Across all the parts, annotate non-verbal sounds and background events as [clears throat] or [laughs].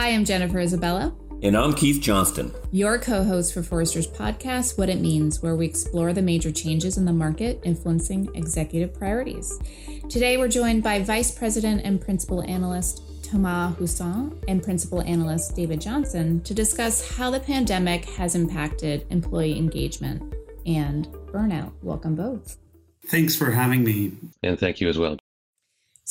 Hi, I'm Jennifer Isabella. And I'm Keith Johnston. Your co host for Forrester's podcast, What It Means, where we explore the major changes in the market influencing executive priorities. Today, we're joined by Vice President and Principal Analyst Thomas Husson and Principal Analyst David Johnson to discuss how the pandemic has impacted employee engagement and burnout. Welcome both. Thanks for having me. And thank you as well.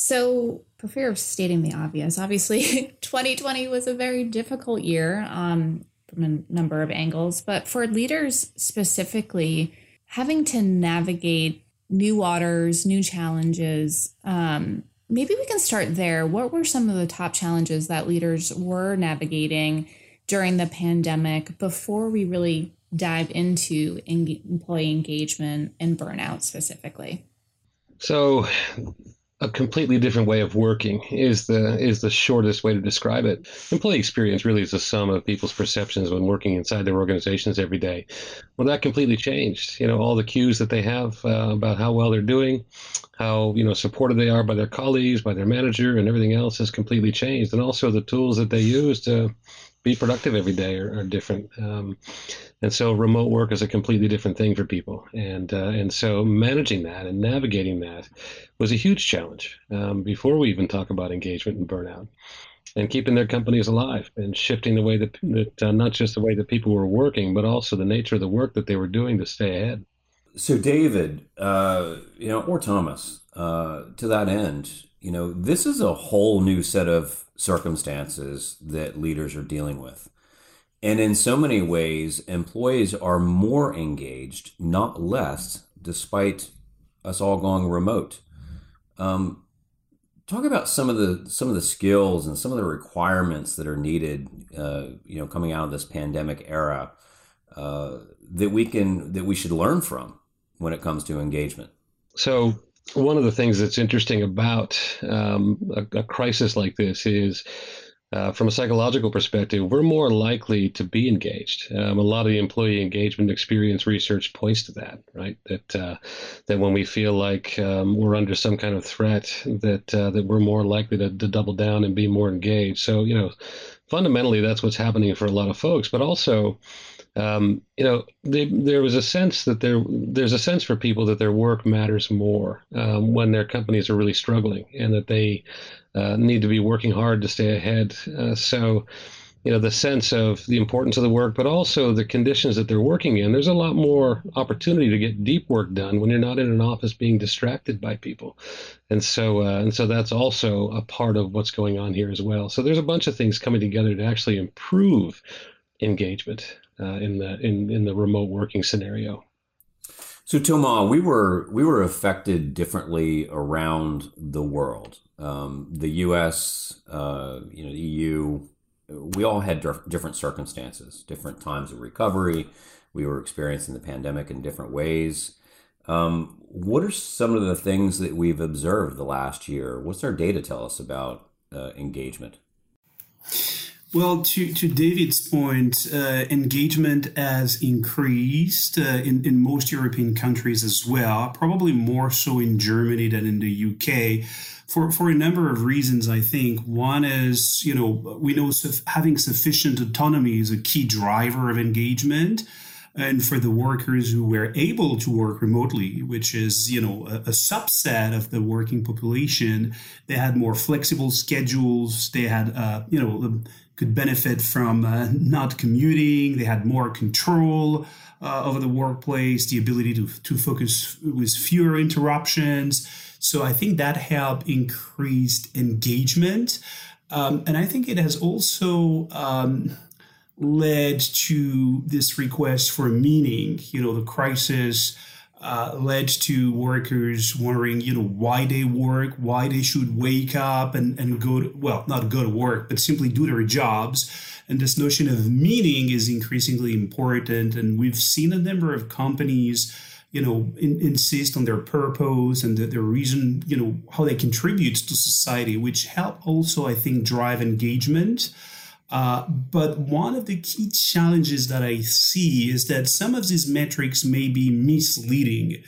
So, for fear of stating the obvious, obviously [laughs] 2020 was a very difficult year um, from a number of angles, but for leaders specifically, having to navigate new waters, new challenges, um, maybe we can start there. What were some of the top challenges that leaders were navigating during the pandemic before we really dive into employee engagement and burnout specifically? So, a completely different way of working is the is the shortest way to describe it. Employee experience really is the sum of people's perceptions when working inside their organizations every day. Well, that completely changed. You know, all the cues that they have uh, about how well they're doing, how you know supported they are by their colleagues, by their manager, and everything else has completely changed. And also the tools that they use to be productive every day are, are different. Um, and so remote work is a completely different thing for people. And uh, and so managing that and navigating that was a huge challenge um, before we even talk about engagement and burnout. And keeping their companies alive and shifting the way that, that uh, not just the way that people were working, but also the nature of the work that they were doing to stay ahead. So, David, uh, you know, or Thomas, uh, to that end, you know, this is a whole new set of circumstances that leaders are dealing with. And in so many ways, employees are more engaged, not less, despite us all going remote. Um, talk about some of the some of the skills and some of the requirements that are needed, uh, you know, coming out of this pandemic era uh, that we can that we should learn from when it comes to engagement. So one of the things that's interesting about um, a, a, crisis like this is uh, from a psychological perspective, we're more likely to be engaged. Um, a lot of the employee engagement experience research points to that, right? That uh, that when we feel like um, we're under some kind of threat, that uh, that we're more likely to, to double down and be more engaged. So you know, fundamentally, that's what's happening for a lot of folks. But also, um, you know, they, there was a sense that there there's a sense for people that their work matters more um, when their companies are really struggling and that they uh, need to be working hard to stay ahead. Uh, so, you know, the sense of the importance of the work, but also the conditions that they're working in. There's a lot more opportunity to get deep work done when you're not in an office being distracted by people, and so uh, and so that's also a part of what's going on here as well. So there's a bunch of things coming together to actually improve engagement uh, in the in in the remote working scenario. So Thomas, we were we were affected differently around the world. Um, the U.S., uh, you know, the EU, we all had different circumstances, different times of recovery. We were experiencing the pandemic in different ways. Um, what are some of the things that we've observed the last year? What's our data tell us about uh, engagement? Well, to, to David's point, uh, engagement has increased uh, in, in most European countries as well, probably more so in Germany than in the UK for, for a number of reasons, I think. One is, you know, we know having sufficient autonomy is a key driver of engagement and for the workers who were able to work remotely, which is you know a, a, subset of the working population, they had more flexible schedules. They had uh, you know could benefit from uh, not commuting. They had more control uh, over the workplace, the ability to to focus with fewer interruptions. So I think that helped increased engagement, um, and I think it has also. Um, led to this request for meaning. You know, the crisis uh, led to workers wondering, you know, why they work, why they should wake up and, and go to, well, not go to work, but simply do their jobs. And this notion of meaning is increasingly important. And we've seen a number of companies, you know, in, insist on their purpose and the, their reason, you know, how they contribute to society, which help also, I think, drive engagement. Uh, but one of the key challenges that I see is that some of these metrics may be misleading.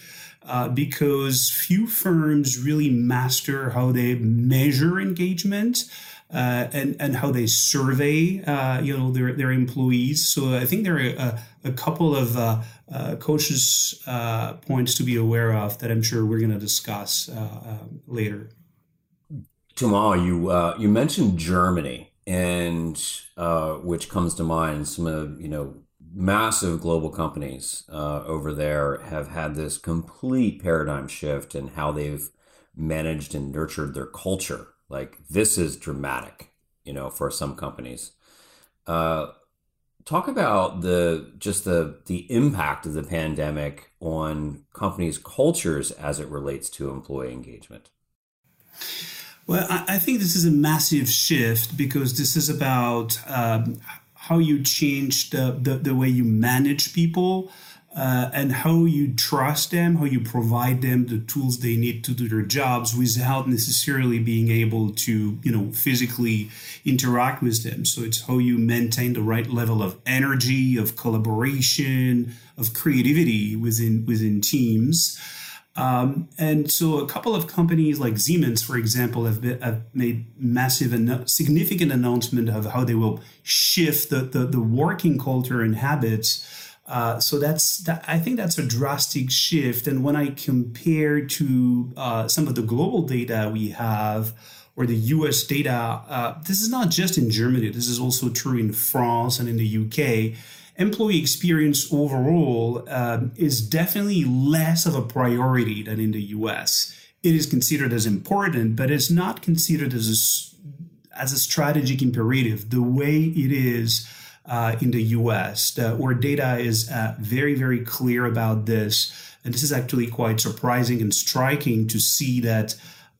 uh, because few firms really master how they measure engagement. Uh, and and how they survey uh, you know their their employees. So I think there are a, a couple of uh, uh cautious uh, points to be aware of that I'm sure we're going to discuss uh, later. Thomas, you you mentioned Germany, and which comes to mind some of you know massive global companies uh, over there have had this complete paradigm shift in how they've managed and nurtured their culture. Like this is dramatic, you know, for some companies. Uh, talk about the just the the impact of the pandemic on companies' cultures as it relates to employee engagement. Well, I, think this is a massive shift because this is about um, how you change the, the, the way you manage people uh, and how you trust them, how you provide them the tools they need to do their jobs without necessarily being able to, you know, physically interact with them. So it's how you maintain the right level of energy, of collaboration, of creativity within within teams. Um, and so a couple of companies like Siemens, for example, have, been, have made massive and significant announcement of how they will shift the, the, the working culture and habits. Uh, so that's that, I think that's a drastic shift. And when I compare to uh, some of the global data we have, or the US data, uh, this is not just in Germany. This is also true in France and in the UK employee experience overall um, is definitely less of a priority than in the US. It is considered as important, but it's not considered as a, as a strategic imperative the way it is uh, in the US, the, where data is uh, very, very clear about this. And this is actually quite surprising and striking to see that.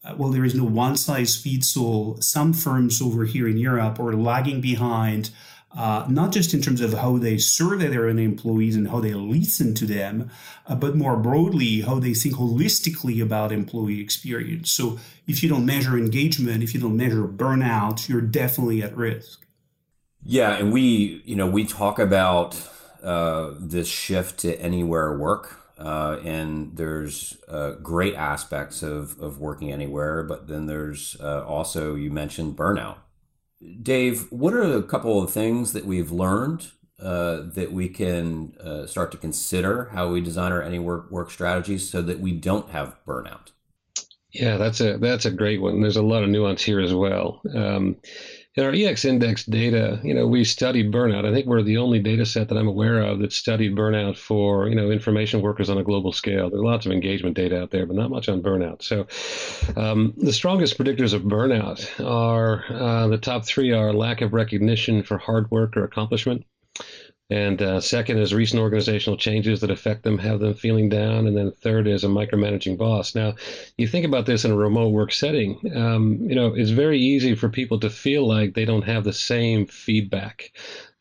Uh, well, there is no one size fits all. Some firms over here in Europe are lagging behind uh, not just in terms of how they survey their own employees and how they listen to them, uh, but more broadly, how they think holistically about employee experience. So if you don't measure engagement, if you don't measure burnout, you're definitely at risk. Yeah, and we, you know, we talk about uh, this shift to anywhere work. Uh, and there's uh, great aspects of, of working anywhere, but then there's uh, also, you mentioned burnout Dave, what are a couple of things that we've learned uh, that we can uh, start to consider how we design our any work work strategies so that we don't have burnout? Yeah, that's a that's a great one. There's a lot of nuance here as well. Um, in our EX index data, you know, we studied burnout. I think we're the only data set that I'm aware of that studied burnout for, you know, information workers on a global scale. There's lots of engagement data out there, but not much on burnout. So um, the strongest predictors of burnout are uh, the top three are lack of recognition for hard work or accomplishment. And uh, second is recent organizational changes that affect them, have them feeling down. And then third is a micromanaging boss. Now, you think about this in a remote work setting, um, you know, it's very easy for people to feel like they don't have the same feedback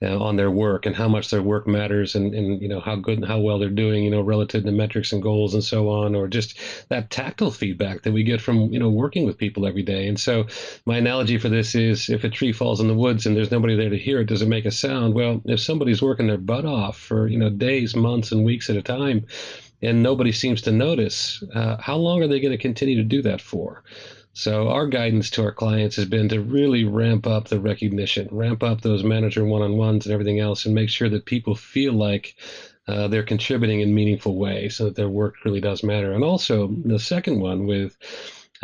uh, on their work and how much their work matters and, and you know how good and how well they're doing you know relative to metrics and goals and so on or just that tactile feedback that we get from you know working with people every day. And so my analogy for this is if a tree falls in the woods and there's nobody there to hear it does it make a sound? Well if somebody's working their butt off for you know days months and weeks at a time and nobody seems to notice uh, how long are they going to continue to do that for so our guidance to our clients has been to really ramp up the recognition, ramp up those manager one-on-ones and everything else, and make sure that people feel like uh, they're contributing in meaningful ways, so that their work really does matter. And also the second one with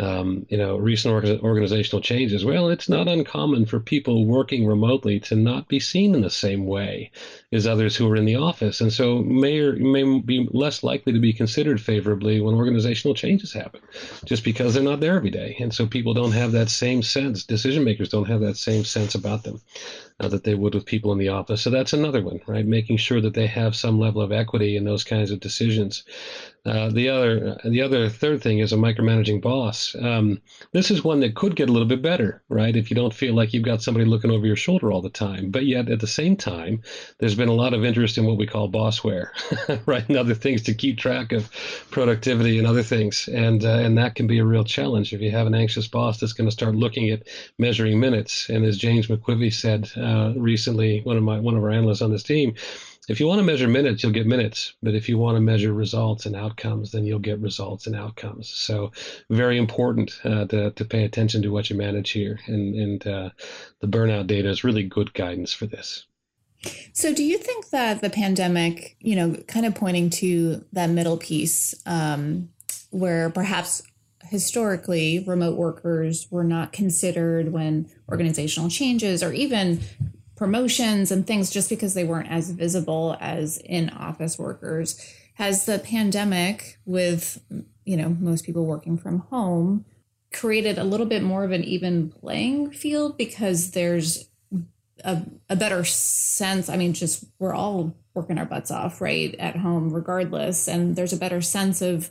um, you know, recent organizational changes. Well, it's not uncommon for people working remotely to not be seen in the same way as others who are in the office, and so may or may be less likely to be considered favorably when organizational changes happen, just because they're not there every day, and so people don't have that same sense. Decision makers don't have that same sense about them uh, that they would with people in the office. So that's another one, right? Making sure that they have some level of equity in those kinds of decisions. Uh, the other, the other third thing is a micromanaging boss. Um, this is one that could get a little bit better, right? If you don't feel like you've got somebody looking over your shoulder all the time, but yet at the same time, there's been a lot of interest in what we call bossware, [laughs] right? And other things to keep track of productivity and other things, and uh, and that can be a real challenge if you have an anxious boss that's going to start looking at measuring minutes. And as James McQuivey said uh, recently, one of my one of our analysts on this team, if you want to measure minutes, you'll get minutes. But if you want to measure results and outcomes, then you'll get results and outcomes. So, very important uh, to, to pay attention to what you manage here. And, and uh, the burnout data is really good guidance for this. So, do you think that the pandemic, you know, kind of pointing to that middle piece um, where perhaps historically remote workers were not considered when organizational changes or even promotions and things just because they weren't as visible as in office workers. Has the pandemic with you know most people working from home created a little bit more of an even playing field because there's a, a better sense? I mean just we're all working our butts off right at home regardless. And there's a better sense of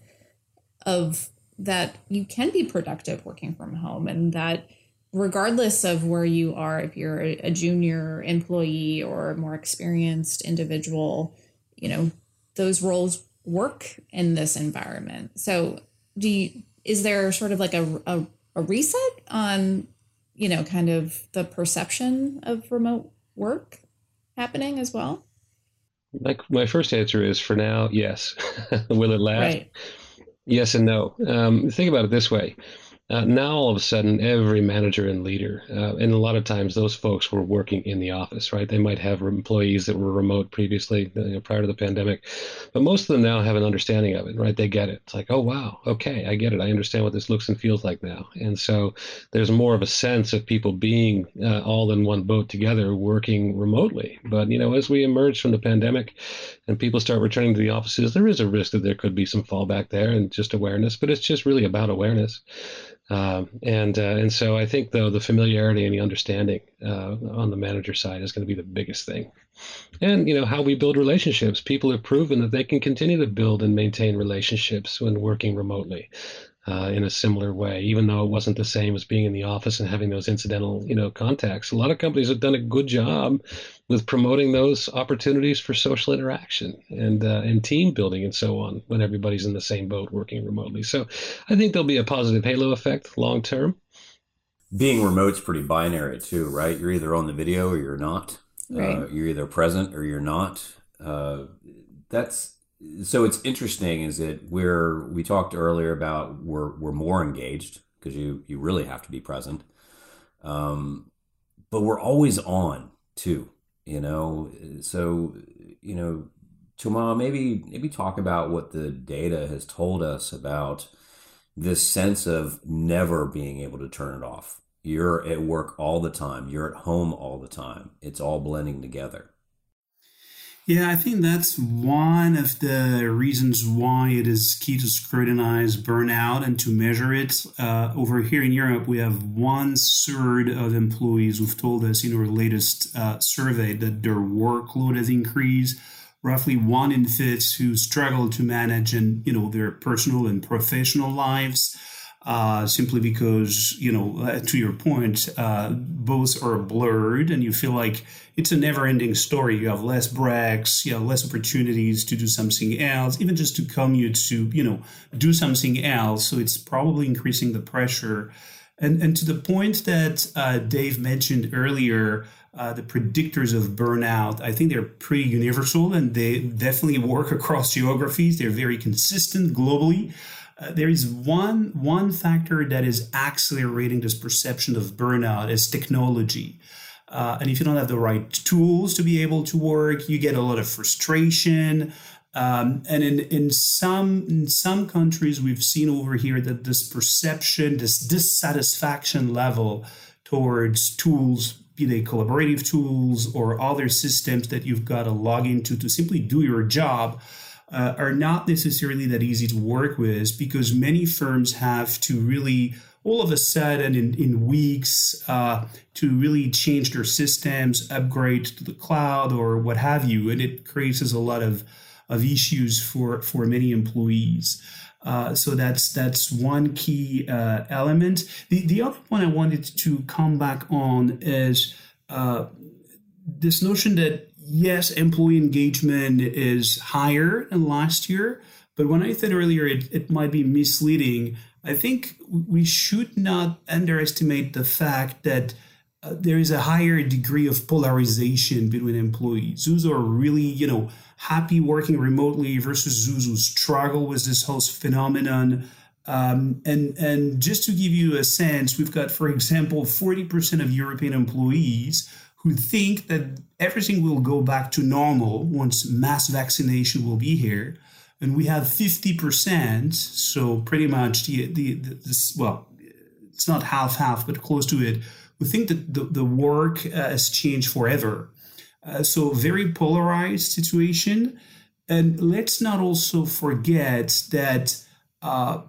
of that you can be productive working from home and that regardless of where you are, if you're a junior employee or a more experienced individual, you know, those roles work in this environment. So, do you, is there sort of like a, a, a reset on, you know, kind of the perception of remote work happening as well? Like my first answer is for now, yes. [laughs] Will it last? Right. Yes and no. Um, think about it this way uh, now, all of a sudden, every manager and leader, uh, and a lot of times those folks were working in the office, right? They might have employees that were remote previously, you know, prior to the pandemic, but most of them now have an understanding of it, right? They get it. It's like, oh, wow, okay, I get it. I understand what this looks and feels like now. And so there's more of a sense of people being uh, all in one boat together, working remotely. But, you know, as we emerge from the pandemic and people start returning to the offices, there is a risk that there could be some fallback there and just awareness, but it's just really about awareness. Um, and uh, and so I think though the familiarity and the understanding uh, on the manager side is going to be the biggest thing, and you know how we build relationships. People have proven that they can continue to build and maintain relationships when working remotely uh, in a similar way, even though it wasn't the same as being in the office and having those incidental, you know, contacts. A lot of companies have done a good job with promoting those opportunities for social interaction and uh, and team building and so on when everybody's in the same boat working remotely. So I think there'll be a positive halo effect long term. Being remote's pretty binary too, right? You're either on the video or you're not. Right. Uh, you're either present or you're not. Uh, that's so it's interesting is that we're we talked earlier about we're we're more engaged because you you really have to be present um but we're always on too you know so you know Thomas, maybe maybe talk about what the data has told us about this sense of never being able to turn it off. You're at work all the time. You're at home all the time. It's all blending together. Yeah, I think that's one of the reasons why it is key to scrutinize burnout and to measure it. Uh, over here in Europe, we have one third of employees who've told us in our latest uh, survey that their workload has increased. Roughly one in fifth who struggle to manage and you know their personal and professional lives uh, simply because, you know, uh, to your point, uh, both are blurred and you feel like it's a never ending story. You have less breaks, you have less opportunities to do something else, even just to commute to, you know, do something else. So it's probably increasing the pressure. And, and to the point that uh, Dave mentioned earlier, uh, the predictors of burnout, I think they're pretty universal and they definitely work across geographies. They're very consistent globally. Uh, there is one one factor that is accelerating this perception of burnout is technology. Uh, and if you don't have the right tools to be able to work, you get a lot of frustration. Um, and in, in some in some countries, we've seen over here that this perception, this dissatisfaction level towards tools, be they collaborative tools or other systems that you've got to log into to simply do your job, uh, are not necessarily that easy to work with because many firms have to really all of a sudden in, in weeks uh, to really change their systems upgrade to the cloud or what have you and it creates a lot of, of issues for, for many employees uh, so that's that's one key uh, element. The the other one I wanted to come back on is uh, this notion that yes, employee engagement is higher than last year. But when I said earlier it, it might be misleading, I think we should not underestimate the fact that uh, there is a higher degree of polarization between employees. Those are really, you know, happy working remotely versus those who struggle with this whole phenomenon. Um, and and just to give you a sense, we've got, for example, 40% of European employees who think that everything will go back to normal once mass vaccination will be here. And we have 50%, so pretty much the, the, the this, well, it's not half half, but close to it. We think that the, the work uh, has changed forever. Uh, so, very polarized situation. And let's not also forget that uh,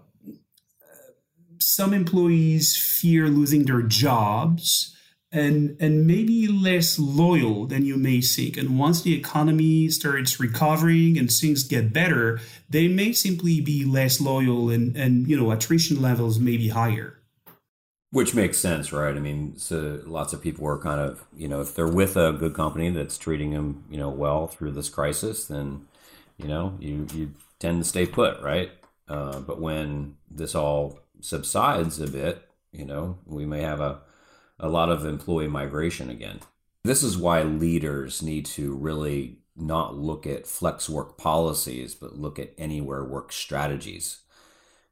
some employees fear losing their jobs and and maybe less loyal than you may think. And once the economy starts recovering and things get better, they may simply be less loyal and and you know attrition levels may be higher. Which makes sense, right? I mean, so lots of people are kind of you know if they're with a good company that's treating them you know well through this crisis, then you know you you tend to stay put, right? Uh, but when this all subsides a bit, you know, we may have a a lot of employee migration again. This is why leaders need to really not look at flex work policies, but look at anywhere work strategies.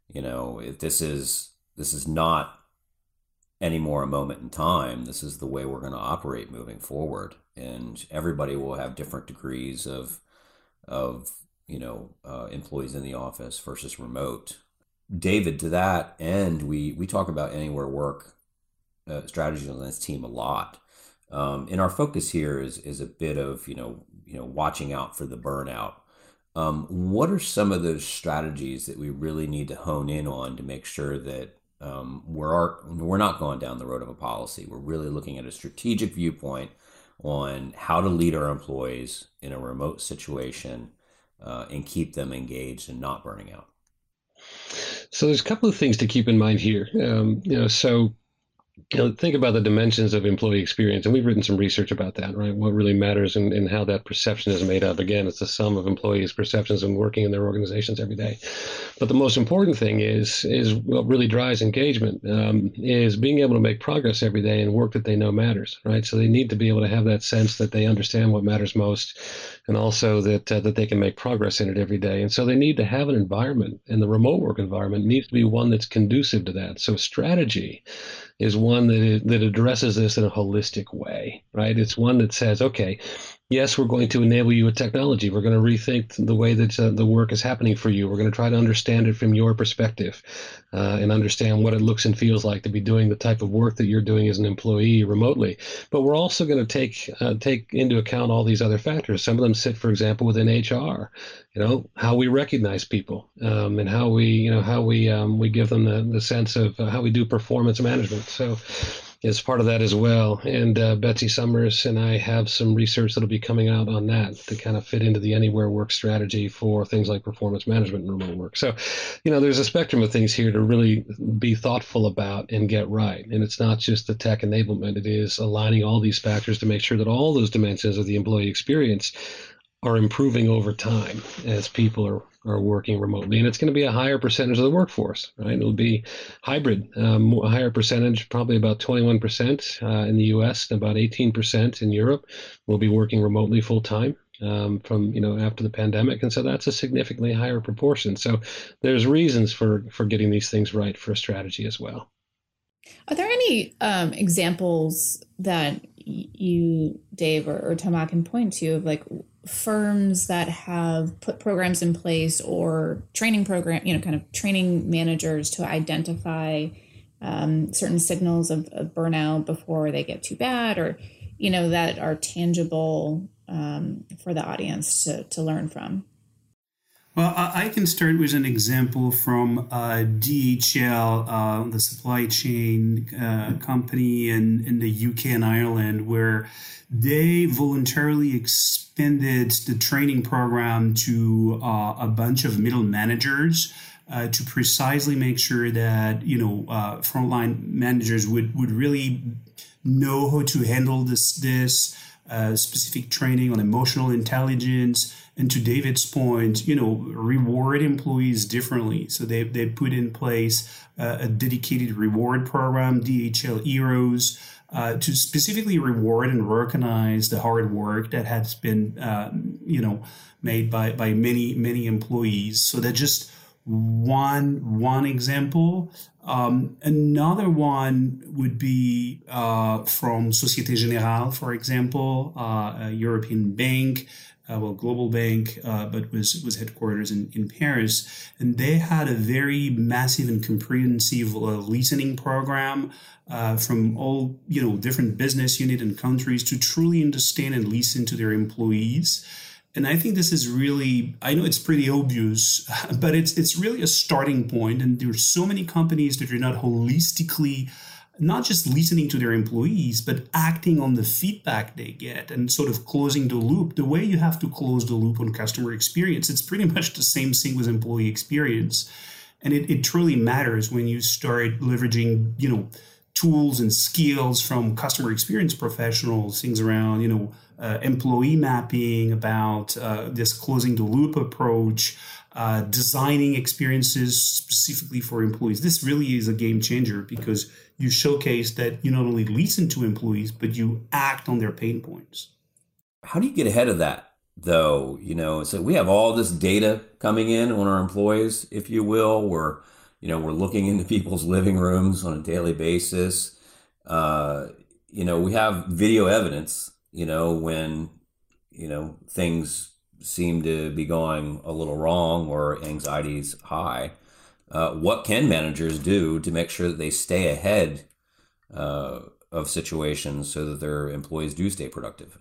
You know, if this is this is not anymore a moment in time. This is the way we're going to operate moving forward, and everybody will have different degrees of of you know uh, employees in the office versus remote. David, to that end, we we talk about anywhere work uh, strategies on this team a lot. Um, and our focus here is is a bit of you know you know watching out for the burnout. Um, what are some of those strategies that we really need to hone in on to make sure that um, we're we're not going down the road of a policy? We're really looking at a strategic viewpoint on how to lead our employees in a remote situation uh, and keep them engaged and not burning out. So there's a couple of things to keep in mind here. Um, you know, so you know, think about the dimensions of employee experience, and we've written some research about that, right? What really matters and, and how that perception is made up. Again, it's the sum of employees' perceptions and working in their organizations every day. But the most important thing is is what really drives engagement um, is being able to make progress every day and work that they know matters, right? So they need to be able to have that sense that they understand what matters most, and also that uh, that they can make progress in it every day. And so they need to have an environment, and the remote work environment needs to be one that's conducive to that. So strategy is one that that addresses this in a holistic way, right? It's one that says, okay, yes, we're going to enable you with technology. We're going to rethink the way that uh, the work is happening for you. We're going to try to understand it from your perspective uh, and understand what it looks and feels like to be doing the type of work that you're doing as an employee remotely. But we're also going to take uh, take into account all these other factors. Some of them sit, for example, within HR. You know how we recognize people um, and how we you know how we um, we give them the, the sense of uh, how we do performance management. So is part of that as well. And uh, Betsy Summers and I have some research that'll be coming out on that to kind of fit into the anywhere work strategy for things like performance management and remote work. So, you know, there's a spectrum of things here to really be thoughtful about and get right. And it's not just the tech enablement, it is aligning all these factors to make sure that all those dimensions of the employee experience are improving over time as people are, are working remotely. And it's going to be a higher percentage of the workforce, right? It'll be hybrid, um, a higher percentage, probably about 21% uh, in the US and about 18% in Europe will be working remotely full time. Um, from you know after the pandemic, and so that's a significantly higher proportion. So there's reasons for for getting these things right for a strategy as well. Are there any um, examples that you, Dave or, or Thomas, can point to of like firms that have put programs in place or training program, you know, kind of training managers to identify um, certain signals of, of, burnout before they get too bad, or you know, that are tangible um, for the audience to to learn from. Well, I can start with an example from uh, DHL, uh, the supply chain uh, company in, in the UK and Ireland, where they voluntarily expanded the training program to uh, a bunch of middle managers. Uh, to precisely make sure that you know uh, frontline managers would would really know how to handle this this uh, specific training on emotional intelligence, and to David's point, you know, reward employees differently. So they they put in place uh, a dedicated reward program, DHL Heroes. Uh, to specifically reward and recognize the hard work that has been, um, you know, made by, by many many employees. So that just one one example. Um, another one would be uh, from Societe Generale, for example, uh, a European bank, uh, well, global bank, uh, but was was headquarters in, in Paris, and they had a very massive and comprehensive uh, listening program uh, from all you know different business unit and countries to truly understand and listen to their employees. And I think this is really, I know it's pretty obvious, [laughs] but it's it's really a starting point. And there are so many companies that are not holistically, not just listening to their employees, but acting on the feedback they get and sort of closing the loop. The way you have to close the loop on customer experience, it's pretty [laughs] much the same thing with employee experience. And it, it truly matters when you start leveraging, you know, tools and skills from customer experience professionals, things around, you know, uh, employee mapping, about uh, this closing the loop approach, uh, designing experiences specifically for employees. This really is a game changer because you showcase that you not only listen to employees, but you act on their pain points. How do you get ahead of that? Though, you know, so we have all this data coming in on our employees, if you will. We're, you know, we're looking into people's living rooms on a daily basis. Uh, you know, we have video evidence you know, when, you know, things seem to be going a little wrong or anxiety's high. Uh, what can managers do to make sure that they stay ahead uh, of situations so that their employees do stay productive?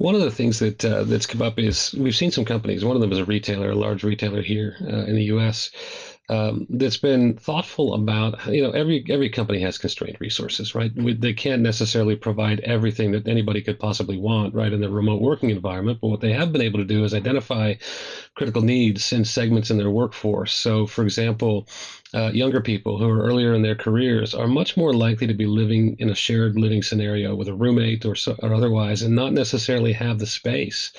One of the things that uh, that's come up is we've seen some companies. One of them is a retailer, a large retailer here uh, in the U.S um, that's been thoughtful about you know every every company has constrained resources right? They can't necessarily provide everything that anybody could possibly want right in the remote working environment. But what they have been able to do is identify critical needs in segments in their workforce. So for example uh, younger people who are earlier in their careers are much more likely to be living in a shared living scenario with a roommate or, so, or otherwise and not necessarily have the space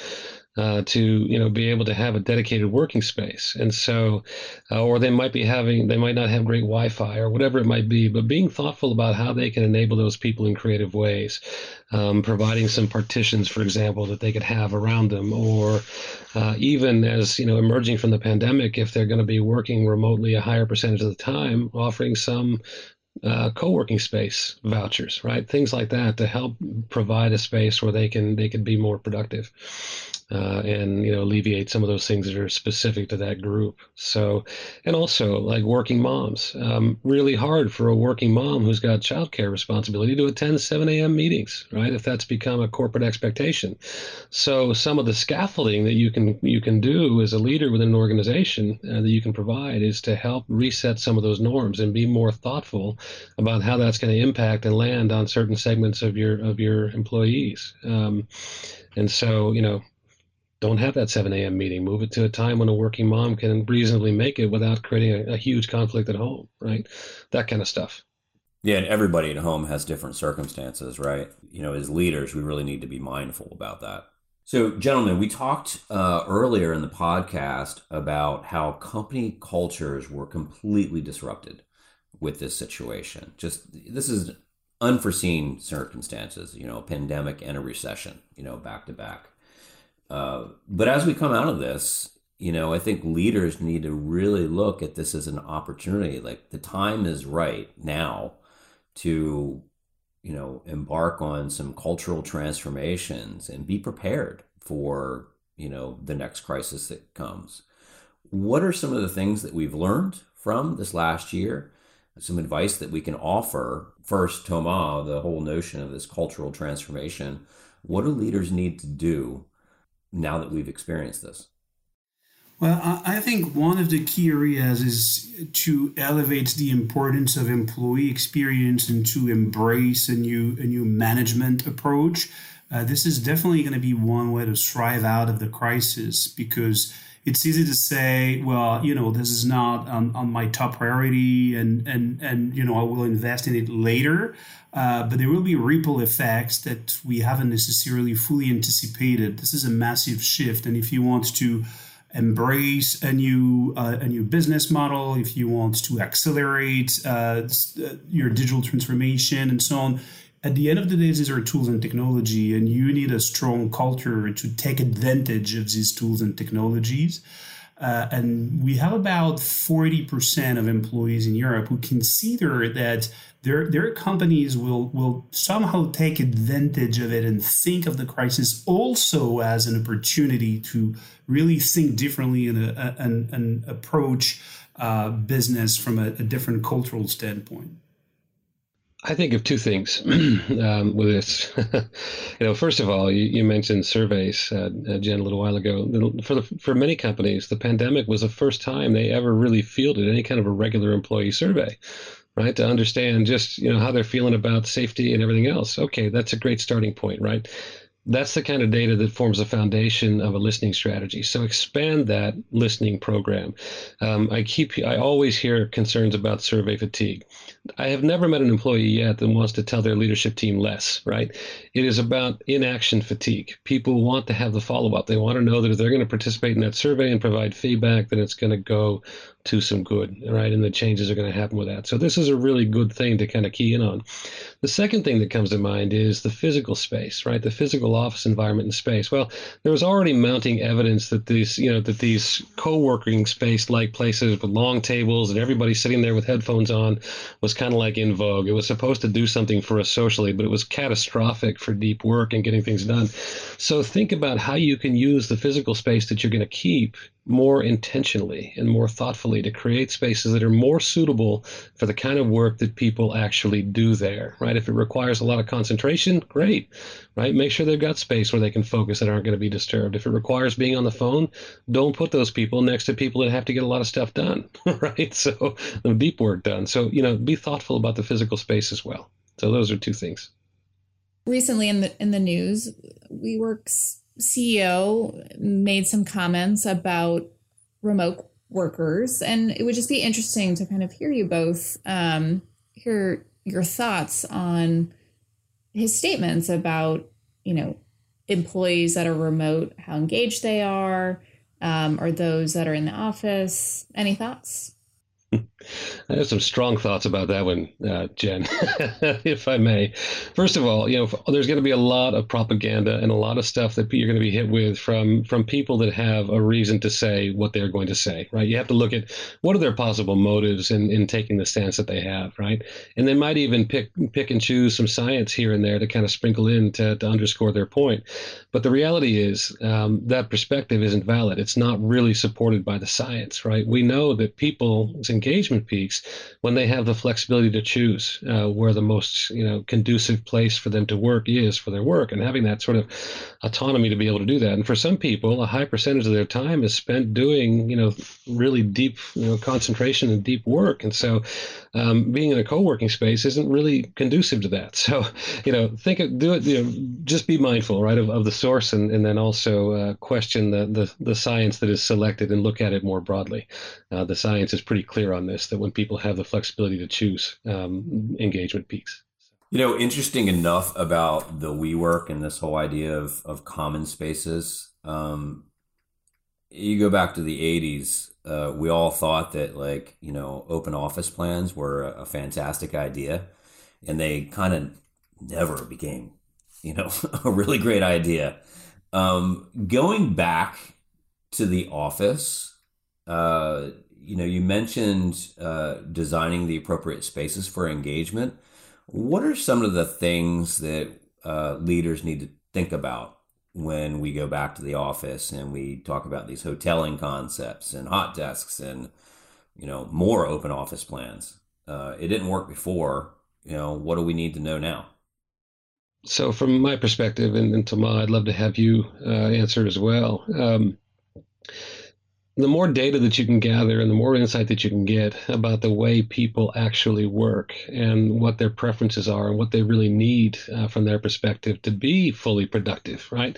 uh, to you know be able to have a dedicated working space and so uh, or they might be having they might not have great wi-fi or whatever it might be but being thoughtful about how they can enable those people in creative ways um, providing some partitions for example that they could have around them or uh, even as you know emerging from the pandemic if they're going to be working remotely a higher percentage of the time offering some uh, co-working space vouchers, right? Things like that to help provide a space where they can they can be more productive uh, and you know alleviate some of those things that are specific to that group. So, and also like working moms, um, really hard for a working mom who's got childcare responsibility to attend 7 a.m. meetings, right? If that's become a corporate expectation. So, some of the scaffolding that you can you can do as a leader within an organization uh, that you can provide is to help reset some of those norms and be more thoughtful about how that's going to impact and land on certain segments of your of your employees. Um, and so, you know, don't have that 7 a.m. meeting. Move it to a time when a working mom can reasonably make it without creating a, a, huge conflict at home, right? That kind of stuff. Yeah, and everybody at home has different circumstances, right? You know, as leaders, we really need to be mindful about that. So, gentlemen, we talked uh, earlier in the podcast about how company cultures were completely disrupted with this situation. Just this is unforeseen circumstances, you know, a pandemic and a recession, you know, back to back. Uh, but as we come out of this, you know, I think leaders need to really look at this as an opportunity. Like the time is right now to, you know, embark on some cultural transformations and be prepared for, you know, the next crisis that comes. What are some of the things that we've learned from this last year? Some advice that we can offer. First, Thomas, the whole notion of this cultural transformation. What do leaders need to do now that we've experienced this? Well, I think one of the key areas is to elevate the importance of employee experience and to embrace a new a new management approach. Uh, this is definitely going to be one way to strive out of the crisis because it's easy to say, well, you know, this is not on, on my top priority, and and and you know, I will invest in it later. Uh, but there will be ripple effects that we haven't necessarily fully anticipated. This is a massive shift, and if you want to embrace a new uh, a new business model, if you want to accelerate uh, uh your digital transformation and so on, at the end of the day, these are tools and technology, and you need a strong culture to take advantage of these tools and technologies. Uh, and we have about 40% of employees in Europe who consider that their, their companies will, will somehow take advantage of it and think of the crisis also as an opportunity to really think differently and, and, and approach uh, business from a, a different cultural standpoint. I think of two things [clears throat] um, with this. [laughs] you know, first of all, you, you mentioned surveys, uh, uh, Jen, a little while ago. For the, for many companies, the pandemic was the first time they ever really fielded any kind of a regular employee survey, right? To understand just you know how they're feeling about safety and everything else. Okay, that's a great starting point, right? That's the kind of data that forms the foundation of a listening strategy. So expand that listening program. Um, I keep, I always hear concerns about survey fatigue. I have never met an employee yet that wants to tell their leadership team less, right? It is about inaction fatigue. People want to have the follow up. They want to know that if they're going to participate in that survey and provide feedback, then it's going to go to some good, right? And the changes are going to happen with that. So this is a really good thing to kind of key in on. The second thing that comes to mind is the physical space, right? The physical office environment and space. Well, there was already mounting evidence that these, you know, that these co-working space-like places with long tables and everybody sitting there with headphones on was kind of like in vogue. It was supposed to do something for us socially, but it was catastrophic for deep work and getting things done. So think about how you can use the physical space that you're going to keep more intentionally and more thoughtfully to create spaces that are more suitable for the kind of work that people actually do there, right? If it requires a lot of concentration, great, right? Make sure they've got space where they can focus and aren't going to be disturbed. If it requires being on the phone, don't put those people next to people that have to get a lot of stuff done, [laughs] right? So the deep work done. So, you know, be thoughtful about the physical space as well. So those are two things. Recently in the in the news, WeWork's CEO made some comments about remote workers, and it would just be interesting to kind of hear you both um, hear your thoughts on his statements about you know employees that are remote, how engaged they are, um, or those that are in the office. Any thoughts? [laughs] I have some strong thoughts about that one, uh, Jen, [laughs] if I may. First of all, you know, there's going to be a lot of propaganda and a lot of stuff that you're going to be hit with from from people that have a reason to say what they're going to say, right? You have to look at what are their possible motives in, in taking the stance that they have, right? And they might even pick pick and choose some science here and there to kind of sprinkle in to, to underscore their point. But the reality is um, that perspective isn't valid. It's not really supported by the science, right? We know that people's engagement peaks when they have the flexibility to choose uh, where the most you know conducive place for them to work is for their work and having that sort of autonomy to be able to do that. And for some people a high percentage of their time is spent doing you know really deep you know concentration and deep work. And so um, being in a co-working space isn't really conducive to that. [laughs] So you know think of, do it you know just be mindful right of, of the source and, and then also uh, question the, the the science that is selected and look at it more broadly. Uh, the science is pretty clear on this that when people have the flexibility to choose um, engagement peaks. You know, interesting enough about the WeWork and this whole idea of, of common spaces. Um, you go back to the 80s, uh, we all thought that, like, you know, open office plans were a, a fantastic idea. And they kind of never became, you know, [laughs] a really great idea. Um, going back to the office, uh, you know, you mentioned uh, designing the appropriate spaces for engagement. What are some of the things that uh, leaders need to think about when we go back to the office and we talk about these hoteling concepts and hot desks and you know more open office plans? Uh, it didn't work before. You know, what do we need to know now? So, from my perspective, and, and Thomas, I'd love to have you uh, answer as well. Um, the more data that you can gather and the more insight that you can get about the way people actually work and what their preferences are and what they really need uh, from their perspective to be fully productive, right?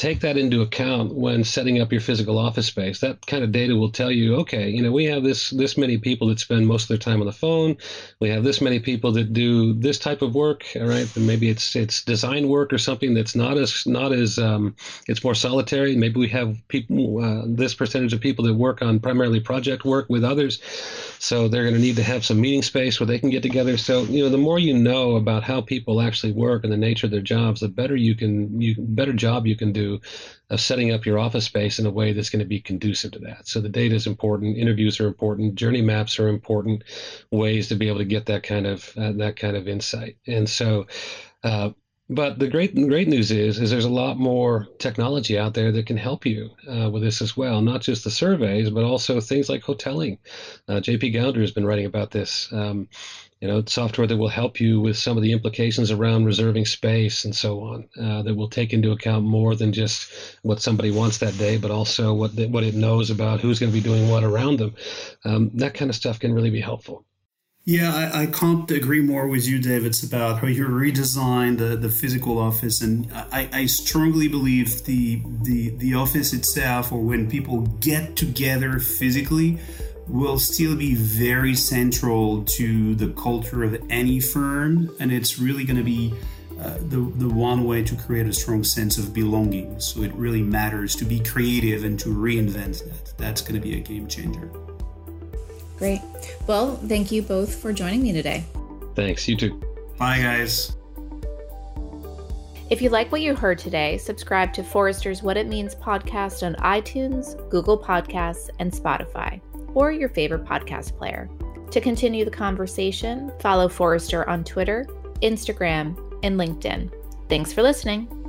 take that into account when setting up your physical office space. That kind of data will tell you, okay, you know, we have this this many people that spend most of their time on the phone. We have this many people that do this type of work. All right, and maybe it's it's design work or something that's not as not as um, it's more solitary. Maybe we have people uh, this percentage of people that work on primarily project work with others. So they're going to need to have some meeting space where they can get together. So you know, the more you know about how people actually work and the nature of their jobs, the better you can you better job you can do of setting up your office space in a way that's going to be conducive to that. So the data is important, interviews are important, journey maps are important ways to be able to get that kind of uh, that kind of insight. And so. Uh, but the great great news is is there's a lot more technology out there that can help you uh, with this as well. Not just the surveys, but also things like hoteling. Uh, JP Gownder has been writing about this. Um, you know, software that will help you with some of the implications around reserving space and so on. Uh, that will take into account more than just what somebody wants that day, but also what the, what it knows about who's going to be doing what around them. Um, that kind of stuff can really be helpful. Yeah, I, I, can't agree more with you, David. It's about how you redesign the, the physical office, and I, I strongly believe the, the the office itself, or when people get together physically, will still be very central to the culture of any firm, and it's really going to be uh, the, the one way to create a strong sense of belonging. So it really matters to be creative and to reinvent that. That's going to be a game changer. Great. Well, thank you both for joining me today. Thanks. You too. Bye, guys. If you like what you heard today, subscribe to Forrester's What It Means podcast on iTunes, Google Podcasts, and Spotify, or your favorite podcast player. To continue the conversation, follow Forrester on Twitter, Instagram, and LinkedIn. Thanks for listening.